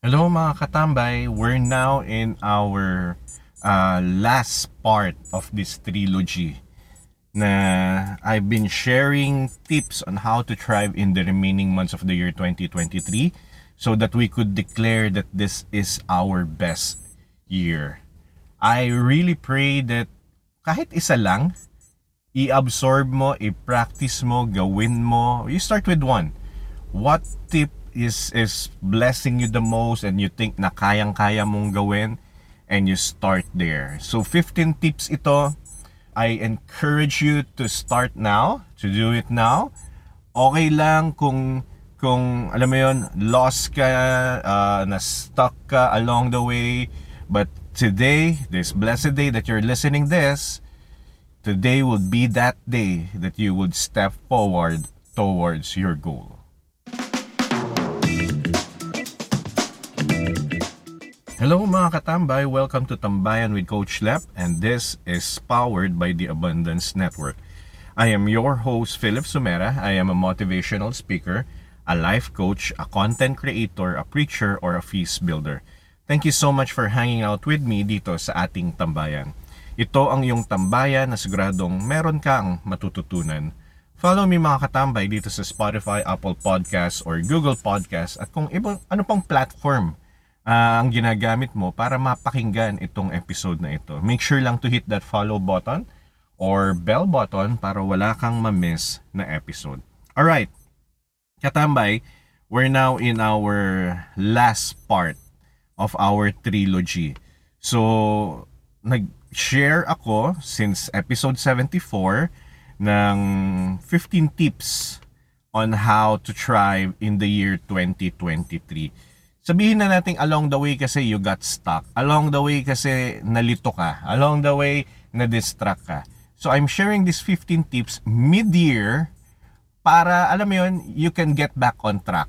Hello mga katambay, we're now in our uh, last part of this trilogy na I've been sharing tips on how to thrive in the remaining months of the year 2023 so that we could declare that this is our best year. I really pray that kahit isa lang, i-absorb mo, i-practice mo, gawin mo. You start with one. What tip is is blessing you the most and you think na kayang-kaya mong gawin and you start there. So 15 tips ito. I encourage you to start now, to do it now. Okay lang kung kung alam mo yon lost ka, uh, na stuck ka along the way, but today, this blessed day that you're listening this, today will be that day that you would step forward towards your goal. Hello mga katambay, welcome to Tambayan with Coach Lep and this is powered by the Abundance Network. I am your host Philip Sumera. I am a motivational speaker, a life coach, a content creator, a preacher, or a feast builder. Thank you so much for hanging out with me dito sa ating tambayan. Ito ang iyong tambayan na siguradong meron kang matututunan. Follow me mga katambay dito sa Spotify, Apple Podcasts, or Google Podcasts at kung ibang ano pang platform uh, ang ginagamit mo para mapakinggan itong episode na ito. Make sure lang to hit that follow button or bell button para wala kang ma-miss na episode. Alright, katambay, we're now in our last part of our trilogy. So, nag-share ako since episode 74 ng 15 tips on how to thrive in the year 2023 sabihin na natin along the way kasi you got stuck. Along the way kasi nalito ka. Along the way na-distract ka. So I'm sharing these 15 tips mid-year para alam mo yon you can get back on track.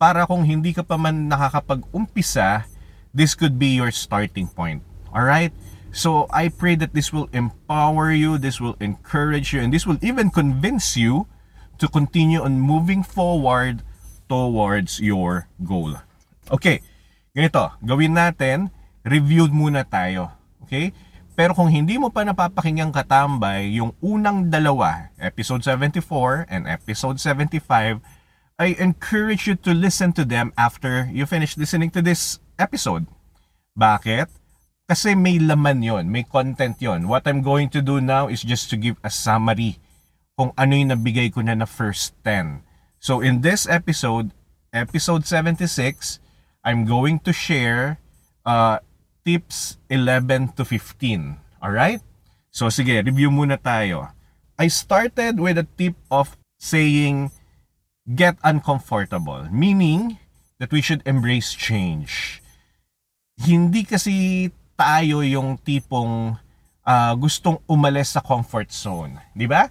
Para kung hindi ka pa man nakakapag-umpisa, this could be your starting point. All right? So I pray that this will empower you, this will encourage you, and this will even convince you to continue on moving forward towards your goal. Okay, ganito, gawin natin, review muna tayo. Okay? Pero kung hindi mo pa napapakinggan katambay, yung unang dalawa, episode 74 and episode 75, I encourage you to listen to them after you finish listening to this episode. Bakit? Kasi may laman yon, may content yon. What I'm going to do now is just to give a summary kung ano yung nabigay ko na na first 10. So in this episode, episode 76, I'm going to share uh, tips 11 to 15. Alright? So sige, review muna tayo. I started with a tip of saying get uncomfortable. Meaning that we should embrace change. Hindi kasi tayo yung tipong uh, gustong umalis sa comfort zone. Di ba?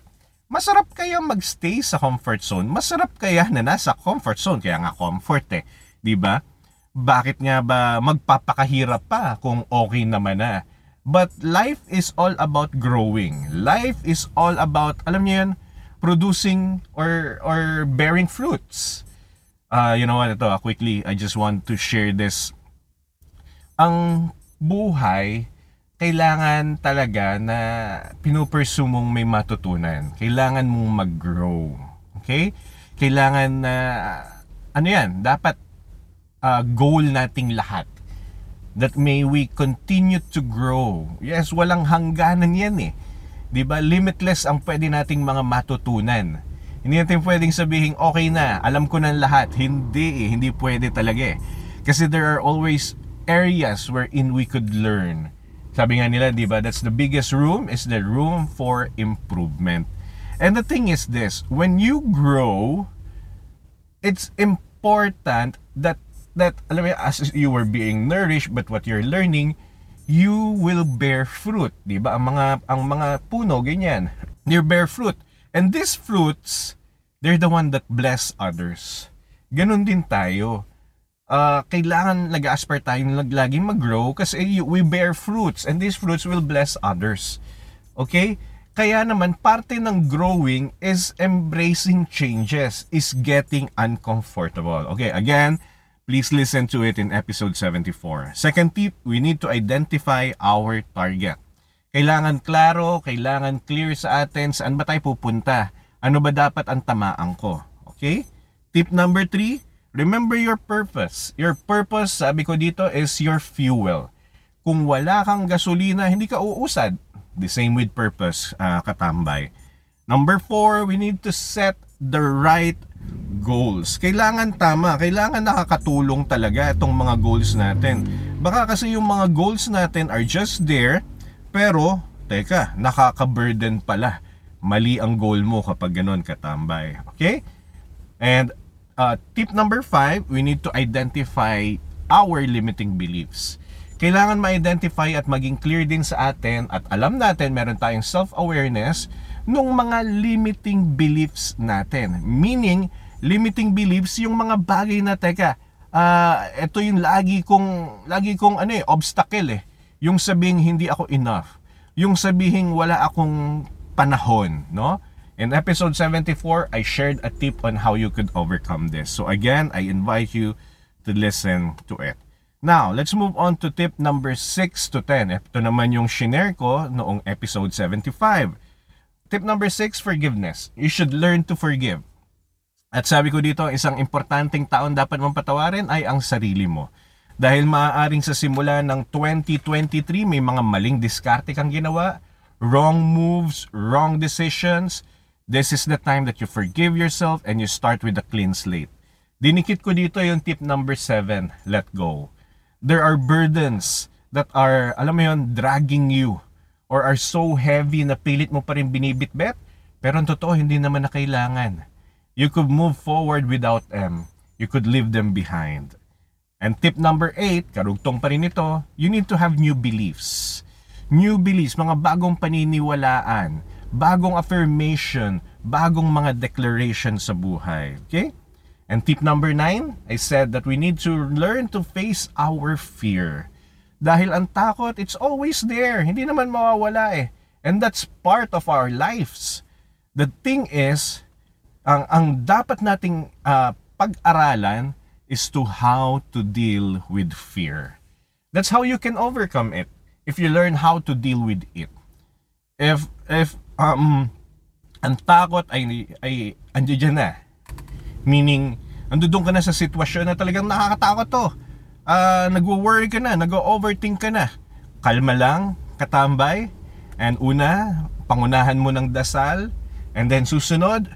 Masarap kaya magstay sa comfort zone. Masarap kaya na nasa comfort zone. Kaya nga comfort eh. Di ba? Bakit nga ba magpapakahirap pa kung okay naman na? But life is all about growing. Life is all about, alam niyo yan, producing or or bearing fruits. Uh, you know what, ito, uh, quickly, I just want to share this. Ang buhay, kailangan talaga na pinupursue mong may matutunan. Kailangan mong mag-grow. Okay? Kailangan na, ano yan, dapat uh, goal nating lahat. That may we continue to grow. Yes, walang hangganan yan eh. ba? Limitless ang pwede nating mga matutunan. Hindi natin pwedeng sabihin, okay na, alam ko na lahat. Hindi eh, hindi pwede talaga eh. Kasi there are always areas wherein we could learn. Sabi nga nila, di ba, that's the biggest room is the room for improvement. And the thing is this, when you grow, it's important that that alam mo as you were being nourished but what you're learning you will bear fruit di ba? Ang mga ang mga puno ganyan. They bear fruit. And these fruits they're the one that bless others. Ganun din tayo. Uh, kailangan nag-aspire tayo na laging mag-grow kasi we bear fruits and these fruits will bless others. Okay? Kaya naman parte ng growing is embracing changes is getting uncomfortable. Okay again Please listen to it in episode 74. Second tip, we need to identify our target. Kailangan klaro, kailangan clear sa atin saan ba tayo pupunta. Ano ba dapat ang tamaan ko? Okay? Tip number three, remember your purpose. Your purpose, sabi ko dito, is your fuel. Kung wala kang gasolina, hindi ka uusad. The same with purpose, uh, katambay. Number four, we need to set the right goals. Kailangan tama, kailangan nakakatulong talaga itong mga goals natin. Baka kasi yung mga goals natin are just there, pero, teka, nakaka-burden pala. Mali ang goal mo kapag ganun katambay. Okay? And uh, tip number five, we need to identify our limiting beliefs. Kailangan ma-identify at maging clear din sa atin at alam natin meron tayong self-awareness nung mga limiting beliefs natin. Meaning, limiting beliefs yung mga bagay na teka, uh, ito yung lagi kong lagi kong ano eh obstacle eh. Yung sabing hindi ako enough. Yung sabihing wala akong panahon, no? In episode 74, I shared a tip on how you could overcome this. So again, I invite you to listen to it. Now, let's move on to tip number 6 to 10. Ito naman yung shinare ko noong episode 75. Tip number 6, forgiveness. You should learn to forgive. At sabi ko dito, isang importanteng taon dapat mong patawarin ay ang sarili mo. Dahil maaaring sa simula ng 2023 may mga maling diskarte kang ginawa, wrong moves, wrong decisions. This is the time that you forgive yourself and you start with a clean slate. Dinikit ko dito yung tip number 7, let go. There are burdens that are, alam mo yun, dragging you or are so heavy na pilit mo pa rin binibitbet, pero ang totoo hindi naman na kailangan You could move forward without them. You could leave them behind. And tip number 8, karugtong pa rin ito, you need to have new beliefs. New beliefs, mga bagong paniniwalaan, bagong affirmation, bagong mga declaration sa buhay. Okay? And tip number 9, I said that we need to learn to face our fear. Dahil ang takot, it's always there. Hindi naman mawawala eh. And that's part of our lives. The thing is, ang ang dapat nating uh, pag-aralan is to how to deal with fear. That's how you can overcome it if you learn how to deal with it. If if um ang takot ay ay andiyan na. Meaning andun ka na sa sitwasyon na talagang nakakatakot to. Uh, nagwo-worry ka na, nag-overthink ka na. Kalma lang, katambay, and una, pangunahan mo ng dasal, and then susunod,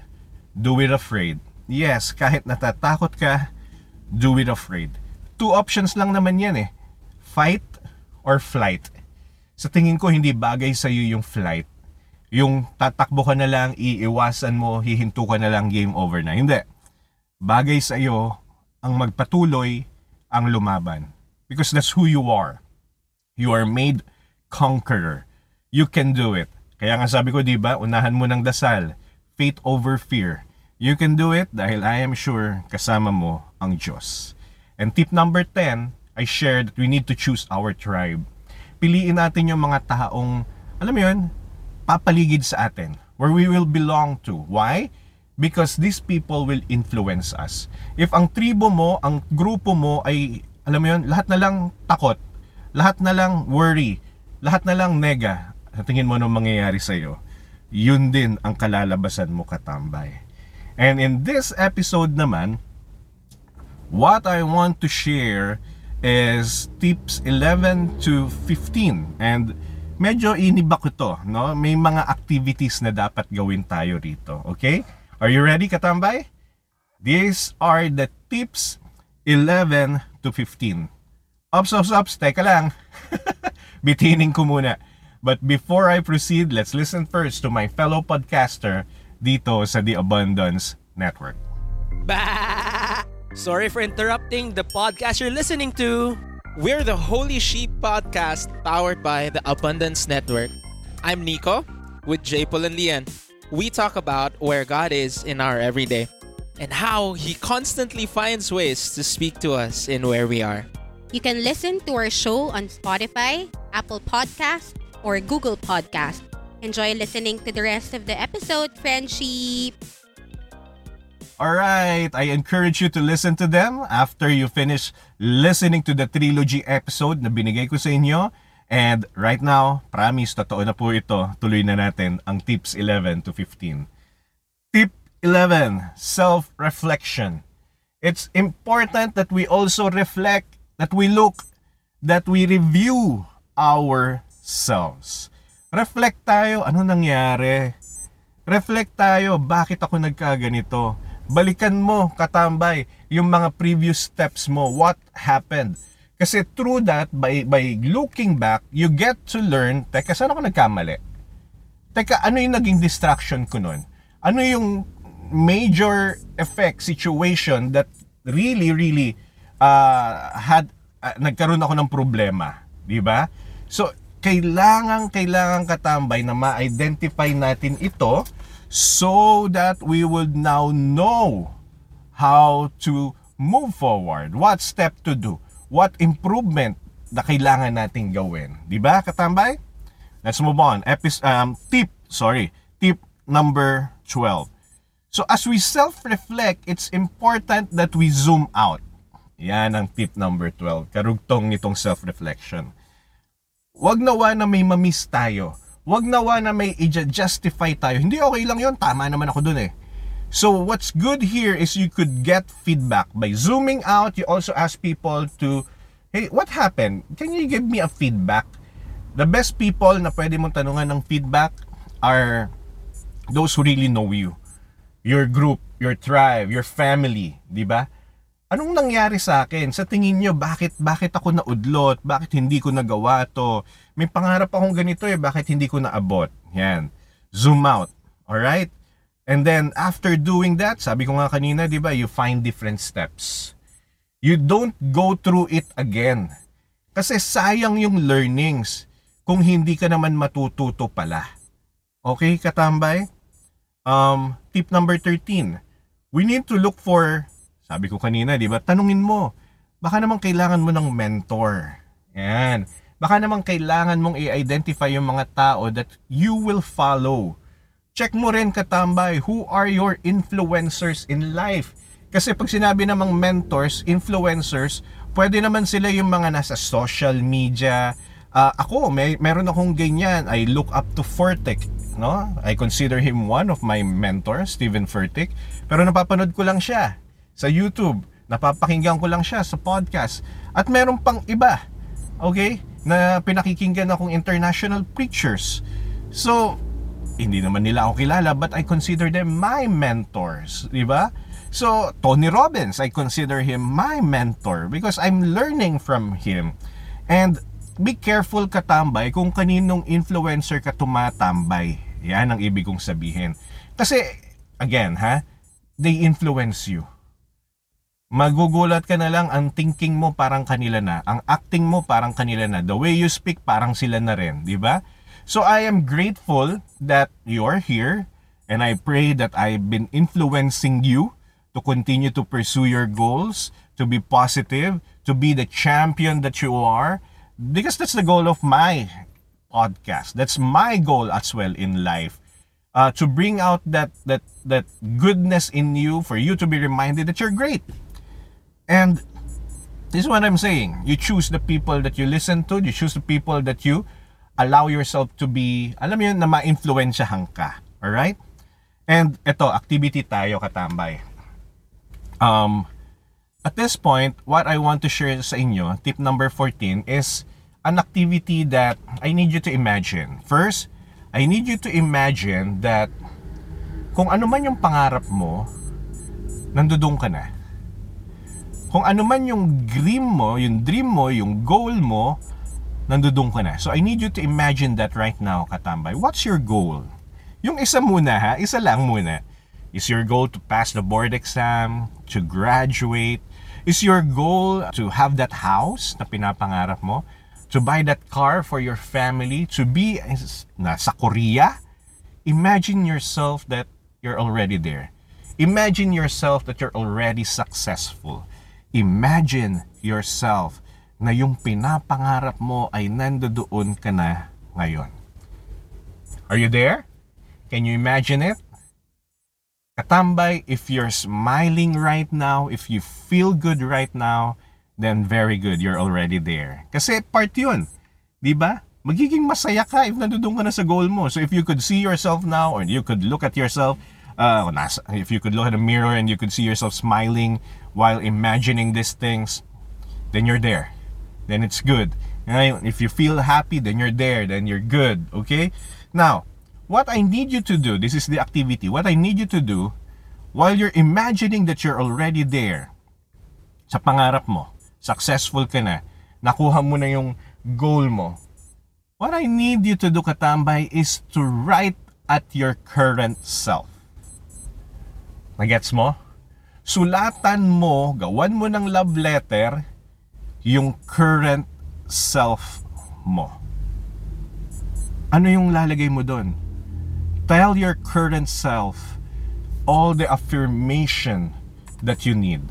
do it afraid. Yes, kahit natatakot ka, do it afraid. Two options lang naman yan eh. Fight or flight. Sa tingin ko, hindi bagay sa iyo yung flight. Yung tatakbo ka na lang, iiwasan mo, hihinto ka na lang, game over na. Hindi. Bagay sa iyo ang magpatuloy, ang lumaban. Because that's who you are. You are made conqueror. You can do it. Kaya nga sabi ko, di ba, unahan mo ng dasal. Faith over fear. You can do it dahil I am sure kasama mo ang Diyos. And tip number 10, I shared that we need to choose our tribe. Piliin natin yung mga taong, alam mo yun, papaligid sa atin, where we will belong to. Why? Because these people will influence us. If ang tribo mo, ang grupo mo ay, alam mo yun, lahat na lang takot, lahat na lang worry, lahat na lang nega, tingin mo nung mangyayari sa'yo, yun din ang kalalabasan mo katambay. And in this episode naman, what I want to share is tips 11 to 15. And medyo inibak ko to, no? May mga activities na dapat gawin tayo rito, okay? Are you ready, katambay? These are the tips 11 to 15. Ops, ops, ops, teka lang. Bitinin ko muna. But before I proceed, let's listen first to my fellow podcaster, dito sa The Abundance Network. Bah! Sorry for interrupting the podcast you're listening to. We're the Holy Sheep Podcast powered by the Abundance Network. I'm Nico with J. Paul and Lian. We talk about where God is in our everyday and how He constantly finds ways to speak to us in where we are. You can listen to our show on Spotify, Apple Podcast, or Google Podcast. Enjoy listening to the rest of the episode, friendship! Alright, I encourage you to listen to them after you finish listening to the trilogy episode na binigay ko sa inyo. And right now, promise, totoo na po ito. Tuloy na natin ang tips 11 to 15. Tip 11, self-reflection. It's important that we also reflect, that we look, that we review ourselves. Reflect tayo, ano nangyari? Reflect tayo, bakit ako nagkaganito? Balikan mo, katambay, yung mga previous steps mo. What happened? Kasi through that, by, by looking back, you get to learn, teka, saan ako nagkamali? Teka, ano yung naging distraction ko nun? Ano yung major effect situation that really, really uh, had, uh, nagkaroon ako ng problema? Di ba? So, kailangan, kailangan katambay na ma-identify natin ito so that we would now know how to move forward, what step to do, what improvement na kailangan nating gawin. Di ba, katambay? Let's move on. Epis um, tip, sorry, tip number 12. So as we self-reflect, it's important that we zoom out. Yan ang tip number 12. Karugtong nitong self-reflection. Huwag nawa na may mamiss tayo. Huwag nawa na may i-justify tayo. Hindi okay lang yon Tama naman ako dun eh. So what's good here is you could get feedback. By zooming out, you also ask people to, hey, what happened? Can you give me a feedback? The best people na pwede mong tanungan ng feedback are those who really know you. Your group, your tribe, your family, di ba? Anong nangyari sa akin? Sa tingin nyo, bakit, bakit ako naudlot? Bakit hindi ko nagawa to? May pangarap akong ganito eh, bakit hindi ko naabot? Yan. Zoom out. Alright? And then, after doing that, sabi ko nga kanina, di ba, you find different steps. You don't go through it again. Kasi sayang yung learnings kung hindi ka naman matututo pala. Okay, katambay? Um, tip number 13. We need to look for sabi ko kanina, di ba? Tanungin mo. Baka naman kailangan mo ng mentor. Yan. Baka naman kailangan mong i-identify yung mga tao that you will follow. Check mo rin katambay, who are your influencers in life? Kasi pag sinabi namang mentors, influencers, pwede naman sila yung mga nasa social media. Uh, ako, may meron akong ganyan. I look up to Furtick, no? I consider him one of my mentors, Steven Furtick. Pero napapanood ko lang siya sa YouTube. Napapakinggan ko lang siya sa podcast. At meron pang iba, okay, na pinakikinggan akong international preachers. So, hindi naman nila ako kilala but I consider them my mentors, di ba? So, Tony Robbins, I consider him my mentor because I'm learning from him. And be careful katambay kung kaninong influencer ka tumatambay. Yan ang ibig kong sabihin. Kasi, again, ha, they influence you magugulat ka na lang ang thinking mo parang kanila na, ang acting mo parang kanila na, the way you speak parang sila na rin, di ba? So I am grateful that you're here and I pray that I've been influencing you to continue to pursue your goals, to be positive, to be the champion that you are because that's the goal of my podcast. That's my goal as well in life. Uh, to bring out that that that goodness in you for you to be reminded that you're great And this is what I'm saying. You choose the people that you listen to, you choose the people that you allow yourself to be, alam mo yun, na ma-influensyahan ka. Alright? And ito, activity tayo katambay. Um, at this point, what I want to share sa inyo, tip number 14, is an activity that I need you to imagine. First, I need you to imagine that kung ano man yung pangarap mo, nandudong ka na kung ano man yung dream mo, yung dream mo, yung goal mo, nandudong ka na. So I need you to imagine that right now, Katambay. What's your goal? Yung isa muna ha, isa lang muna. Is your goal to pass the board exam, to graduate? Is your goal to have that house na pinapangarap mo? To buy that car for your family? To be na sa Korea? Imagine yourself that you're already there. Imagine yourself that you're already successful. Imagine yourself na yung pinapangarap mo ay nandoon ka na ngayon. Are you there? Can you imagine it? Katambay, if you're smiling right now, if you feel good right now, then very good, you're already there. Kasi part yun, di ba? Magiging masaya ka if nandun ka na sa goal mo. So if you could see yourself now, or you could look at yourself, uh, if you could look at a mirror and you could see yourself smiling while imagining these things, then you're there. Then it's good. Ngayon, if you feel happy, then you're there. Then you're good. Okay? Now, what I need you to do, this is the activity, what I need you to do, while you're imagining that you're already there, sa pangarap mo, successful ka na, nakuha mo na yung goal mo, what I need you to do, Katambay, is to write at your current self. Nagets mo? Sulatan mo, gawan mo ng love letter, yung current self mo. Ano yung lalagay mo doon? Tell your current self all the affirmation that you need.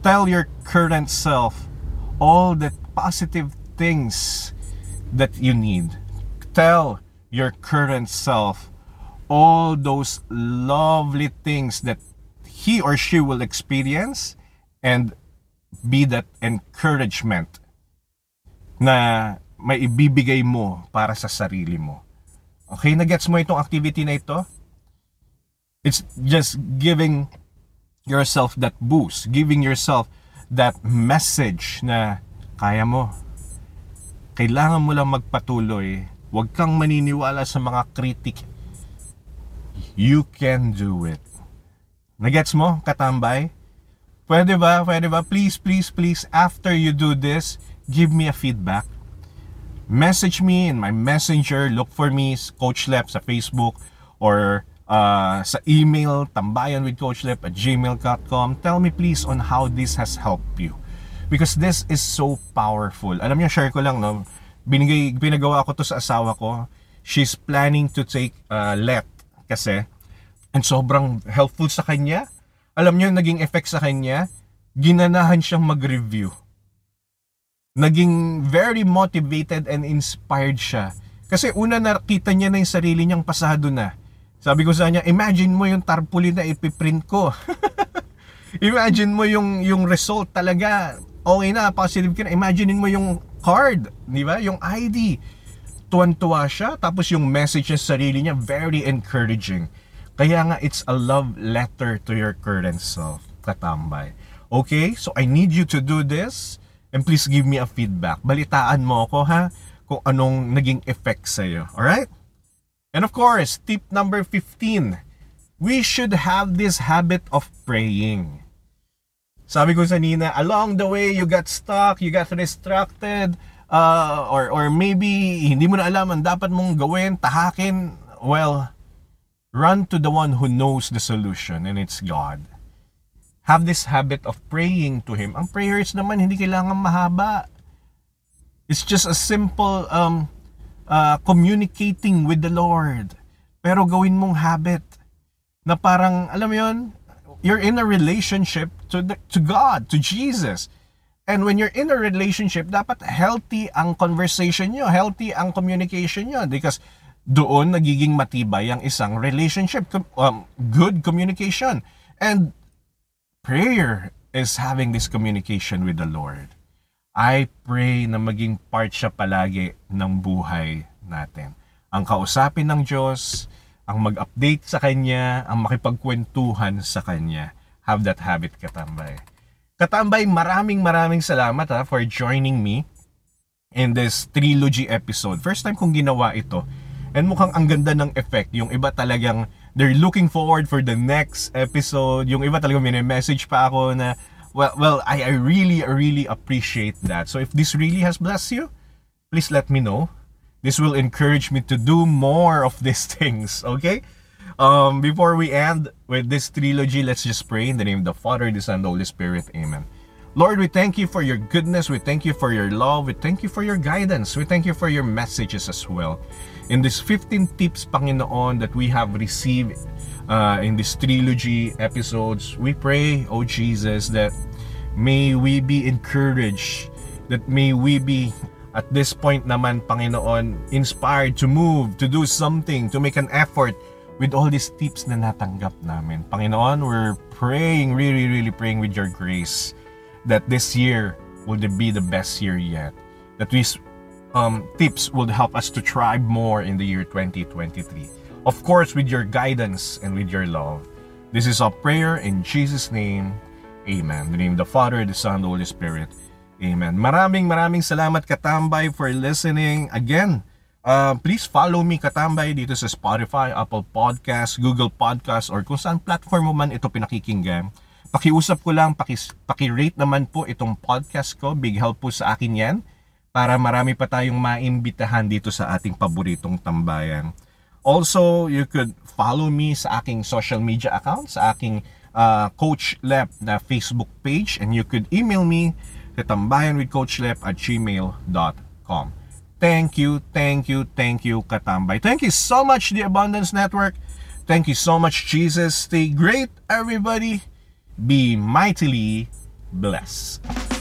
Tell your current self all the positive things that you need. Tell your current self all those lovely things that he or she will experience and be that encouragement na may ibibigay mo para sa sarili mo. Okay, nagets mo itong activity na ito? It's just giving yourself that boost, giving yourself that message na kaya mo. Kailangan mo lang magpatuloy. Huwag kang maniniwala sa mga kritik. You can do it. Nagets mo, katambay? Pwede ba? Pwede ba? Please, please, please, after you do this, give me a feedback. Message me in my messenger. Look for me, Coach Lep sa Facebook or uh, sa email, tambayanwithcoachlep at gmail.com. Tell me please on how this has helped you. Because this is so powerful. Alam niyo, share ko lang, no? Binigay, pinagawa ko to sa asawa ko. She's planning to take uh, LET kasi. And sobrang helpful sa kanya. Alam niyo, naging effect sa kanya, ginanahan siyang mag-review naging very motivated and inspired siya. Kasi una nakita niya na yung sarili niyang pasado na. Sabi ko sa kanya, imagine mo yung tarpaulin na ipiprint ko. imagine mo yung yung result talaga. Okay na, positive ka na. Imagine mo yung card, di ba? Yung ID. Tuwan-tuwa siya. Tapos yung message sa sarili niya, very encouraging. Kaya nga, it's a love letter to your current self. Katambay. Okay? So, I need you to do this and please give me a feedback. Balitaan mo ako ha kung anong naging effect sa iyo. Alright? And of course, tip number 15. We should have this habit of praying. Sabi ko sa Nina, along the way, you got stuck, you got distracted, uh, or, or maybe hindi mo na alam ang dapat mong gawin, tahakin. Well, run to the one who knows the solution, and it's God have this habit of praying to Him. Ang prayers naman hindi kailangan mahaba. It's just a simple um, uh, communicating with the Lord. Pero gawin mong habit na parang, alam mo yun, you're in a relationship to, the, to God, to Jesus. And when you're in a relationship, dapat healthy ang conversation nyo, healthy ang communication nyo. Because doon nagiging matibay ang isang relationship, um, good communication. And prayer is having this communication with the Lord. I pray na maging part siya palagi ng buhay natin. Ang kausapin ng Diyos, ang mag-update sa Kanya, ang makipagkwentuhan sa Kanya. Have that habit, Katambay. Katambay, maraming maraming salamat ha, for joining me in this trilogy episode. First time kong ginawa ito. And mukhang ang ganda ng effect. Yung iba talagang they're looking forward for the next episode. Yung iba talaga message pa ako na well, well, I, I really, really appreciate that. So if this really has blessed you, please let me know. This will encourage me to do more of these things, okay? Um, before we end with this trilogy, let's just pray in the name of the Father, the Son, the Holy Spirit. Amen. Lord, we thank you for your goodness. We thank you for your love. We thank you for your guidance. We thank you for your messages as well. In this 15 tips, Panginoon, that we have received uh, in this trilogy episodes, we pray, oh Jesus, that may we be encouraged, that may we be at this point naman, Panginoon, inspired to move, to do something, to make an effort with all these tips na natanggap namin. Panginoon, we're praying, really, really praying with your grace that this year will be the best year yet. That these um, tips will help us to thrive more in the year 2023. Of course, with your guidance and with your love. This is our prayer in Jesus' name. Amen. In the name of the Father, the Son, the Holy Spirit. Amen. Maraming maraming salamat Katambay for listening. Again, uh, please follow me Katambay dito sa Spotify, Apple Podcast, Google Podcast, or kung saan platform mo man ito pinakikinggan. Pakiusap ko lang, pakis, pakirate naman po itong podcast ko. Big help po sa akin yan para marami pa tayong maimbitahan dito sa ating paboritong tambayan. Also, you could follow me sa aking social media account, sa aking uh, Coach Lep na Facebook page, and you could email me katambayanwithcoachlep at gmail.com. Thank you, thank you, thank you, Katambay. Thank you so much, The Abundance Network. Thank you so much, Jesus. Stay great, everybody. Be mightily blessed.